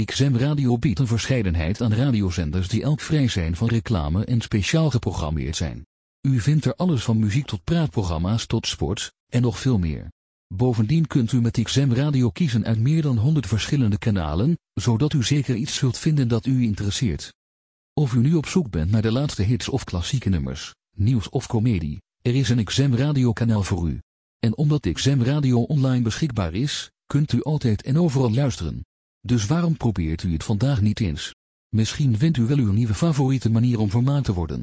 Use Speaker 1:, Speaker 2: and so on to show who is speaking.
Speaker 1: XM Radio biedt een verscheidenheid aan radiozenders die elk vrij zijn van reclame en speciaal geprogrammeerd zijn. U vindt er alles van muziek tot praatprogramma's tot sport, en nog veel meer. Bovendien kunt u met XM Radio kiezen uit meer dan 100 verschillende kanalen, zodat u zeker iets zult vinden dat u interesseert. Of u nu op zoek bent naar de laatste hits of klassieke nummers, nieuws of komedie, er is een XM Radio kanaal voor u. En omdat XM Radio online beschikbaar is, kunt u altijd en overal luisteren. Dus waarom probeert u het vandaag niet eens? Misschien vindt u wel uw nieuwe favoriete manier om vermaakt te worden.